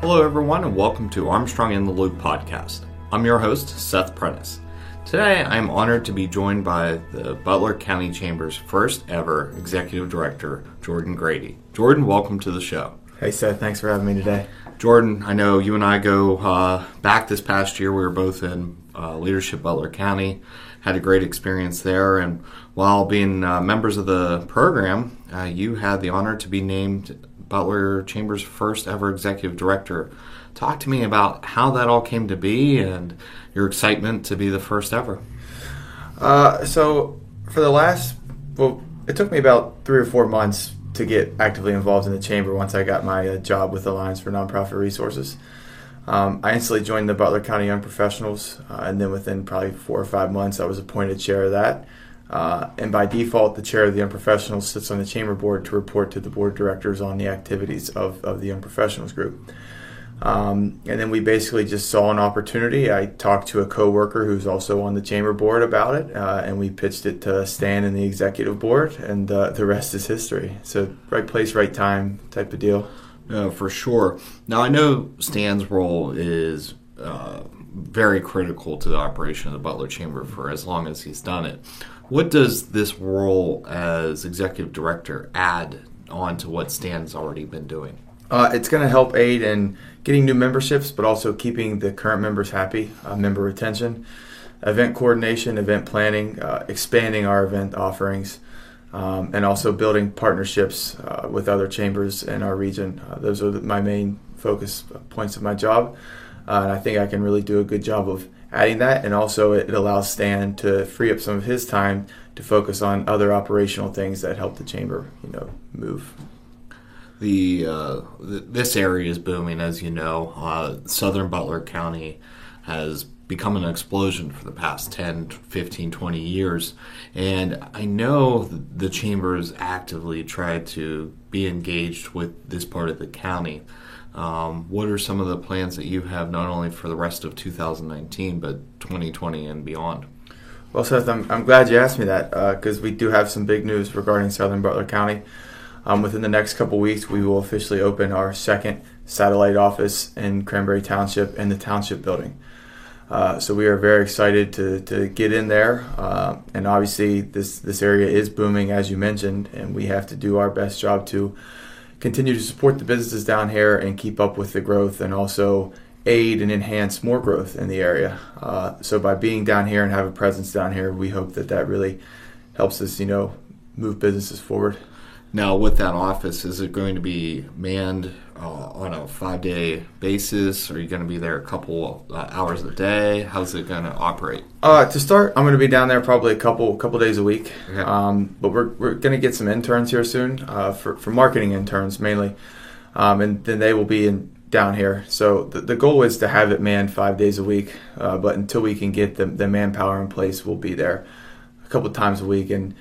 Hello, everyone, and welcome to Armstrong in the Loop podcast. I'm your host, Seth Prentice. Today, I am honored to be joined by the Butler County Chamber's first ever Executive Director, Jordan Grady. Jordan, welcome to the show. Hey, Seth, thanks for having me today. Jordan, I know you and I go uh, back this past year. We were both in uh, leadership Butler County, had a great experience there, and while being uh, members of the program, uh, you had the honor to be named Butler Chambers' first ever executive director. Talk to me about how that all came to be and your excitement to be the first ever. Uh, so, for the last, well, it took me about three or four months to get actively involved in the chamber once I got my uh, job with Alliance for Nonprofit Resources. Um, I instantly joined the Butler County Young Professionals, uh, and then within probably four or five months, I was appointed chair of that. Uh, and by default, the chair of the Young Professionals sits on the chamber board to report to the board directors on the activities of, of the Young Professionals group. Um, and then we basically just saw an opportunity. I talked to a coworker who's also on the chamber board about it, uh, and we pitched it to Stan and the executive board, and uh, the rest is history. So, right place, right time type of deal. For sure. Now, I know Stan's role is uh, very critical to the operation of the Butler Chamber for as long as he's done it. What does this role as executive director add on to what Stan's already been doing? Uh, it's going to help aid in getting new memberships, but also keeping the current members happy, uh, member retention, event coordination, event planning, uh, expanding our event offerings, um, and also building partnerships uh, with other chambers in our region. Uh, those are the, my main focus points of my job, uh, and I think I can really do a good job of adding that, and also it allows Stan to free up some of his time to focus on other operational things that help the chamber, you know, move. The uh, th- this area is booming, as you know. Uh, Southern Butler County has become an explosion for the past 10, 15, 20 years. And I know the chambers actively tried to be engaged with this part of the county. Um, what are some of the plans that you have not only for the rest of 2019 but 2020 and beyond? Well, Seth, I'm, I'm glad you asked me that because uh, we do have some big news regarding Southern Butler County. Um, within the next couple weeks, we will officially open our second satellite office in Cranberry Township in the Township Building. Uh, so we are very excited to, to get in there, uh, and obviously this this area is booming as you mentioned, and we have to do our best job to continue to support the businesses down here and keep up with the growth and also aid and enhance more growth in the area. Uh, so by being down here and have a presence down here, we hope that that really helps us, you know, move businesses forward. Now, with that office, is it going to be manned uh, on a five day basis? Are you going to be there a couple uh, hours a day? How's it going to operate? Uh, to start, I'm going to be down there probably a couple couple days a week. Okay. Um, but we're, we're going to get some interns here soon uh, for, for marketing interns mainly. Um, and then they will be in down here. So the, the goal is to have it manned five days a week. Uh, but until we can get the, the manpower in place, we'll be there a couple times a week and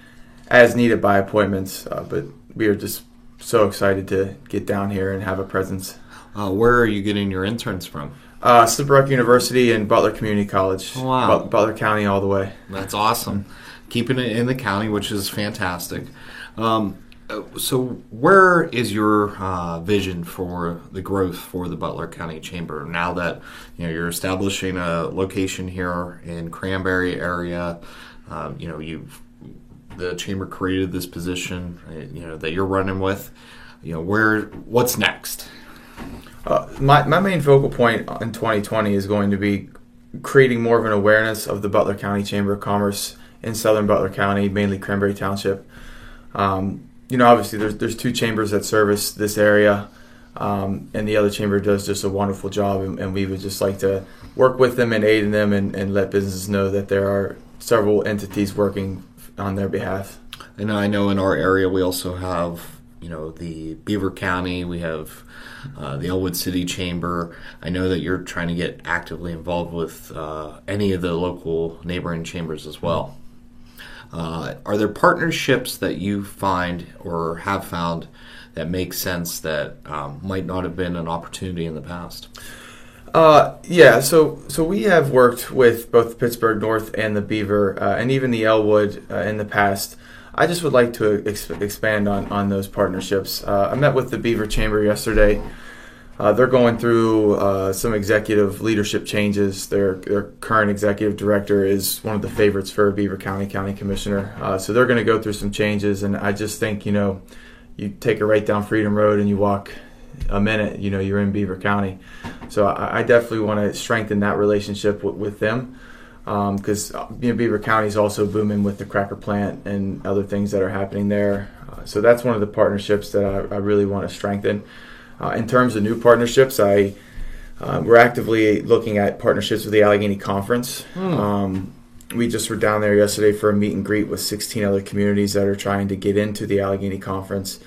as needed by appointments. Uh, but we are just so excited to get down here and have a presence. Uh, where are you getting your interns from? Uh, Slippery Rock University and Butler Community College. Oh, wow. Butler County all the way. That's awesome. Keeping it in the county, which is fantastic. Um, so, where is your uh, vision for the growth for the Butler County Chamber now that you know you're establishing a location here in Cranberry area? Um, you know, you've the chamber created this position, you know, that you're running with. You know, where what's next? Uh, my my main focal point in 2020 is going to be creating more of an awareness of the Butler County Chamber of Commerce in Southern Butler County, mainly Cranberry Township. Um, you know, obviously there's there's two chambers that service this area. Um, and the other chamber does just a wonderful job, and, and, we would just like to work with them and aid in them and, and let businesses know that there are several entities working on their behalf. And I know in our area we also have, you know, the Beaver County, we have uh, the Ellwood City Chamber. I know that you're trying to get actively involved with uh, any of the local neighboring chambers as well. Uh, are there partnerships that you find or have found that make sense that um, might not have been an opportunity in the past? Uh, yeah, so so we have worked with both Pittsburgh North and the Beaver, uh, and even the Ellwood uh, in the past. I just would like to ex- expand on on those partnerships. Uh, I met with the Beaver Chamber yesterday. Uh, they're going through uh, some executive leadership changes. Their their current executive director is one of the favorites for Beaver County County Commissioner. so they're going to go through some changes, and I just think you know, you take a right down Freedom Road and you walk a minute, you know, you're in Beaver County. So I, I definitely want to strengthen that relationship with, with them because um, you know, Beaver County is also booming with the cracker plant and other things that are happening there. Uh, so that's one of the partnerships that I, I really want to strengthen. Uh, in terms of new partnerships, I uh, we're actively looking at partnerships with the Allegheny Conference. Hmm. Um, we just were down there yesterday for a meet and greet with 16 other communities that are trying to get into the Allegheny Conference.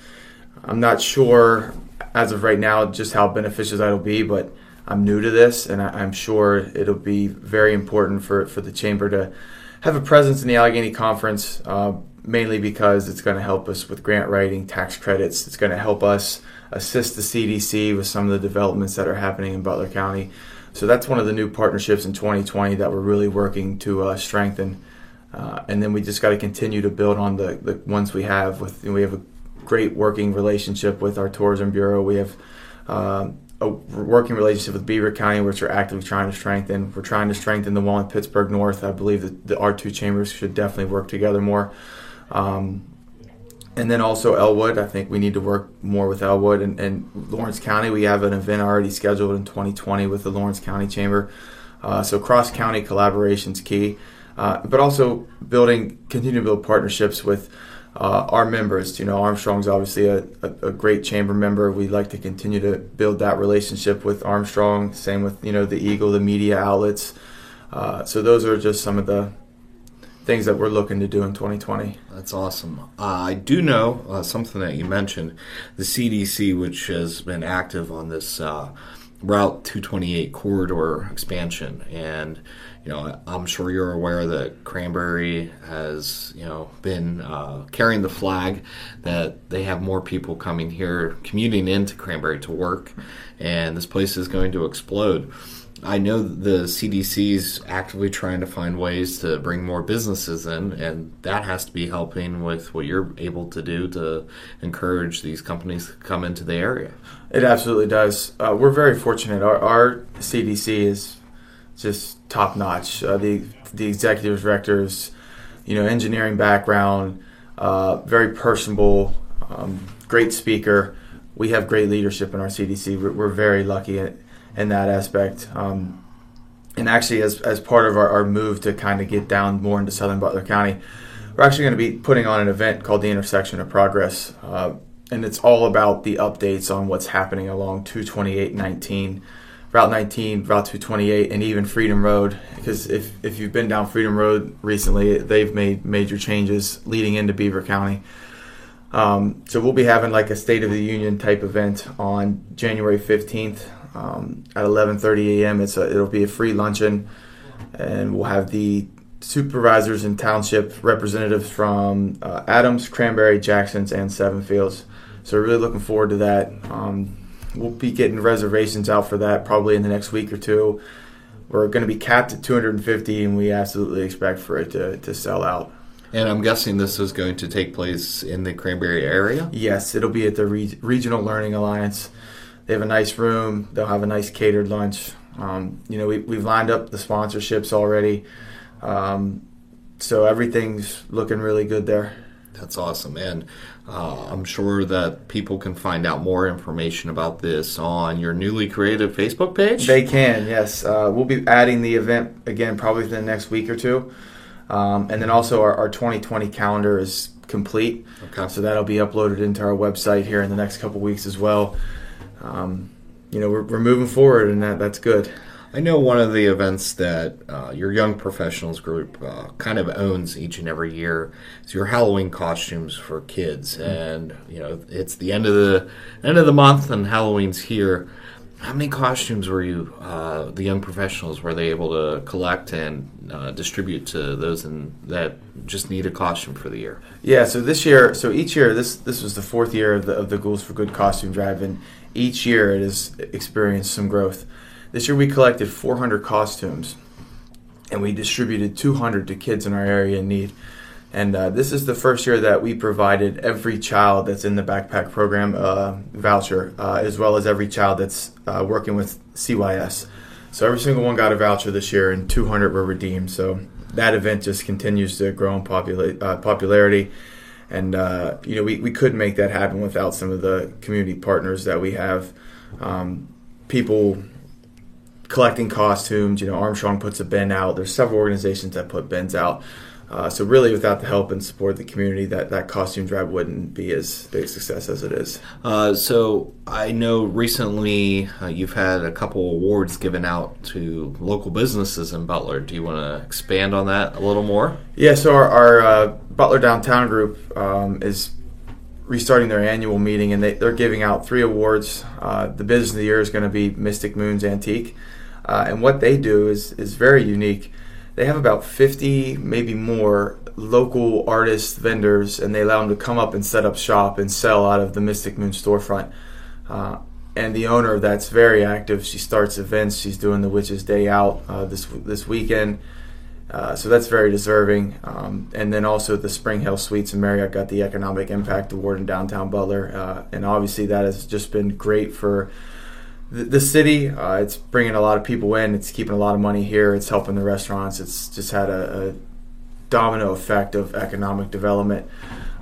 I'm not sure as of right now just how beneficial that'll be, but I'm new to this, and I, am sure it'll be very important for, for the chamber to have a presence in the Allegheny Conference, uh, mainly because it's going to help us with grant writing, tax credits. It's going to help us assist the CDC with some of the developments that are happening in Butler County. So that's one of the new partnerships in 2020 that we're really working to uh, strengthen. Uh, and then we just got to continue to build on the, the ones we have. With we have a great working relationship with our tourism bureau. We have um, a working relationship with Beaver County, which we're actively trying to strengthen. We're trying to strengthen the one in Pittsburgh North. I believe that the, our two chambers should definitely work together more. Um, and then also Ellwood, I think we need to work more with Ellwood and, and, Lawrence County. We have an event already scheduled in 2020 with the Lawrence County Chamber. Uh, so cross county collaboration is key, uh, but also building, continue to build partnerships with uh, our members. You know, Armstrong's obviously a, a, a, great chamber member. We'd like to continue to build that relationship with Armstrong. Same with you know the Eagle, the media outlets. Uh, so those are just some of the things that we're looking to do in 2020. That's awesome. Uh, I do know uh, something that you mentioned, the CDC, which has been active on this uh, Route 228 corridor expansion, and you know, I'm sure you're aware that Cranberry has, you know, been uh, carrying the flag that they have more people coming here, commuting into Cranberry to work, and this place is going to explode. I know the CDC is actively trying to find ways to bring more businesses in, and that has to be helping with what you're able to do to encourage these companies to come into the area. It absolutely does. Uh, we're very fortunate. Our, our CDC is just top notch. Uh, the the executive directors, you know, engineering background, uh, very personable, um, great speaker. We have great leadership in our CDC. We're, we're very lucky in, that aspect. Um, and actually, as, as part of our, our move to kind of get down more into southern Butler County, we're actually going to be putting on an event called the Intersection of Progress. Uh, and it's all about the updates on what's happening along 22819 Route 19, Route 228, and even Freedom Road. Because if, if you've been down Freedom Road recently, they've made major changes leading into Beaver County. Um, so we'll be having like a State of the Union type event on January 15th um, at 11:30 a.m. It's a, it'll be a free luncheon, and we'll have the supervisors and township representatives from uh, Adams, Cranberry, Jackson's, and Seven Fields. So we're really looking forward to that. Um, we'll be getting reservations out for that probably in the next week or two. We're going to be capped at 250, and we absolutely expect for it to, to sell out. And I'm guessing this is going to take place in the Cranberry area? Yes, it'll be at the Re- Regional Learning Alliance. They have a nice room, they'll have a nice catered lunch. Um, you know, we, we've lined up the sponsorships already. Um, so everything's looking really good there. That's awesome. And uh, I'm sure that people can find out more information about this on your newly created Facebook page. They can, yes. Uh, we'll be adding the event again probably within the next week or two. Um, and then also, our, our 2020 calendar is complete. Okay. So that'll be uploaded into our website here in the next couple weeks as well. Um, you know, we're, we're moving forward, and that, that's good. I know one of the events that uh, your young professionals group uh, kind of owns each and every year is your Halloween costumes for kids, and you know it's the end of the end of the month, and Halloween's here. How many costumes were you, uh, the young professionals, were they able to collect and uh, distribute to those in, that just need a costume for the year? Yeah, so this year, so each year, this this was the fourth year of the, of the Ghouls for Good costume drive, and each year it has experienced some growth. This year we collected 400 costumes, and we distributed 200 to kids in our area in need. And uh, this is the first year that we provided every child that's in the backpack program uh, voucher, uh, as well as every child that's uh, working with CYS. So every single one got a voucher this year, and 200 were redeemed. So that event just continues to grow in popula- uh, popularity. And uh, you know, we, we couldn't make that happen without some of the community partners that we have. Um, people collecting costumes. You know, Armstrong puts a bin out. There's several organizations that put bins out. Uh, so really, without the help and support of the community, that, that costume drive wouldn't be as big a success as it is. Uh, so I know recently uh, you've had a couple awards given out to local businesses in Butler. Do you want to expand on that a little more? Yeah. So our, our uh, Butler Downtown Group um, is restarting their annual meeting, and they, they're giving out three awards. Uh, the Business of the Year is going to be Mystic Moons Antique, uh, and what they do is is very unique they have about 50, maybe more local artists, vendors, and they allow them to come up and set up shop and sell out of the Mystic Moon storefront. Uh, and the owner of that's very active. She starts events. She's doing the Witches Day Out uh, this this weekend. Uh, so that's very deserving. Um, and then also the Spring Hill Suites and Marriott got the Economic Impact Award in downtown Butler. Uh, and obviously that has just been great for the, city. Uh, it's bringing a lot of people in. It's keeping a lot of money here. It's helping the restaurants. It's just had a, a domino effect of economic development.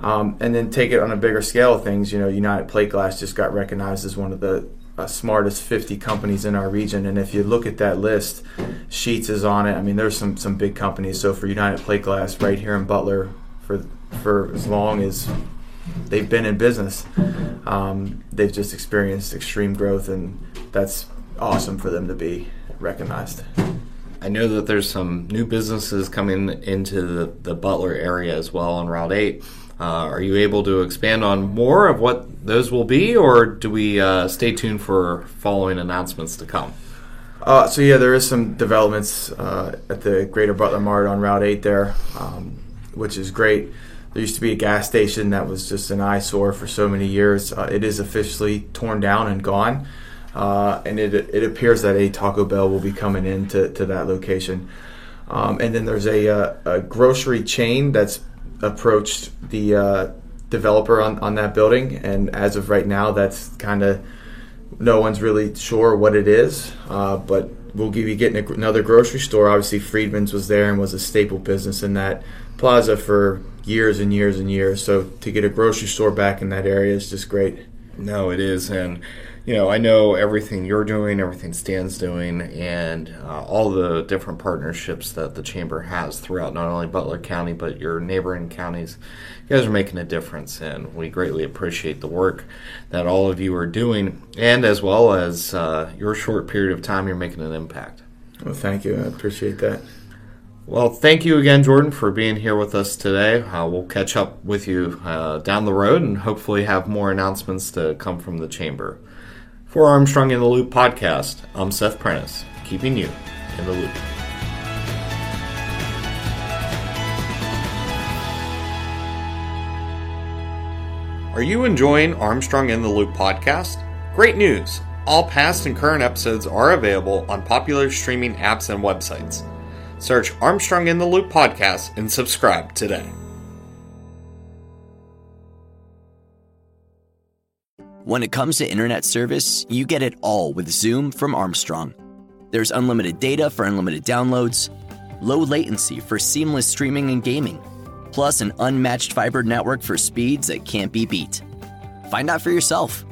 Um, and then take it on a bigger scale of things. You know, United Plate Glass just got recognized as one of the uh, smartest 50 companies in our region. And if you look at that list, Sheetz is on it. I mean, there's some some big companies. So for United Plate Glass, right here in Butler, for for as long as they've been in business, um, they've just experienced extreme growth, and that's awesome for them to be recognized. I know that there's some new businesses coming into the, the Butler area as well on Route 8. Uh, are you able to expand on more of what those will be, or do we uh, stay tuned for following announcements to come? Uh, so yeah, there is some developments uh, at the Greater Butler Mart on Route 8 there, um, which is great. There used to be a gas station that was just an eyesore for so many years. Uh, it is officially torn down and gone. Uh, and it, it appears that a Taco Bell will be coming into to that location. Um, and then there's a, a, a, grocery chain that's approached the uh, developer on, on that building, and as of right now, that's kind of no one's really sure what it is. Uh, but we'll be getting another grocery store. Obviously, Friedman's was there and was a staple business in that plaza for years and years and years. So to get a grocery store back in that area is just great. No, it is, and you know, I know everything you're doing, everything Stan's doing, and uh, all the different partnerships that the chamber has throughout not only Butler County but your neighboring counties. You guys are making a difference, and we greatly appreciate the work that all of you are doing, and as well as uh, your short period of time, you're making an impact. Well, thank you. I appreciate that. Well, thank you again, Jordan, for being here with us today. Uh, we'll catch up with you uh, down the road and hopefully have more announcements to come from the chamber. For Armstrong in the Loop podcast, I'm Seth Prentice, keeping you in the loop. Are you enjoying Armstrong in the Loop podcast? Great news! All past and current episodes are available on popular streaming apps and websites. Search Armstrong in the Loop podcast and subscribe today. When it comes to internet service, you get it all with Zoom from Armstrong. There's unlimited data for unlimited downloads, low latency for seamless streaming and gaming, plus an unmatched fiber network for speeds that can't be beat. Find out for yourself.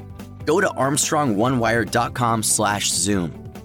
Go to armstrongonewire.com/zoom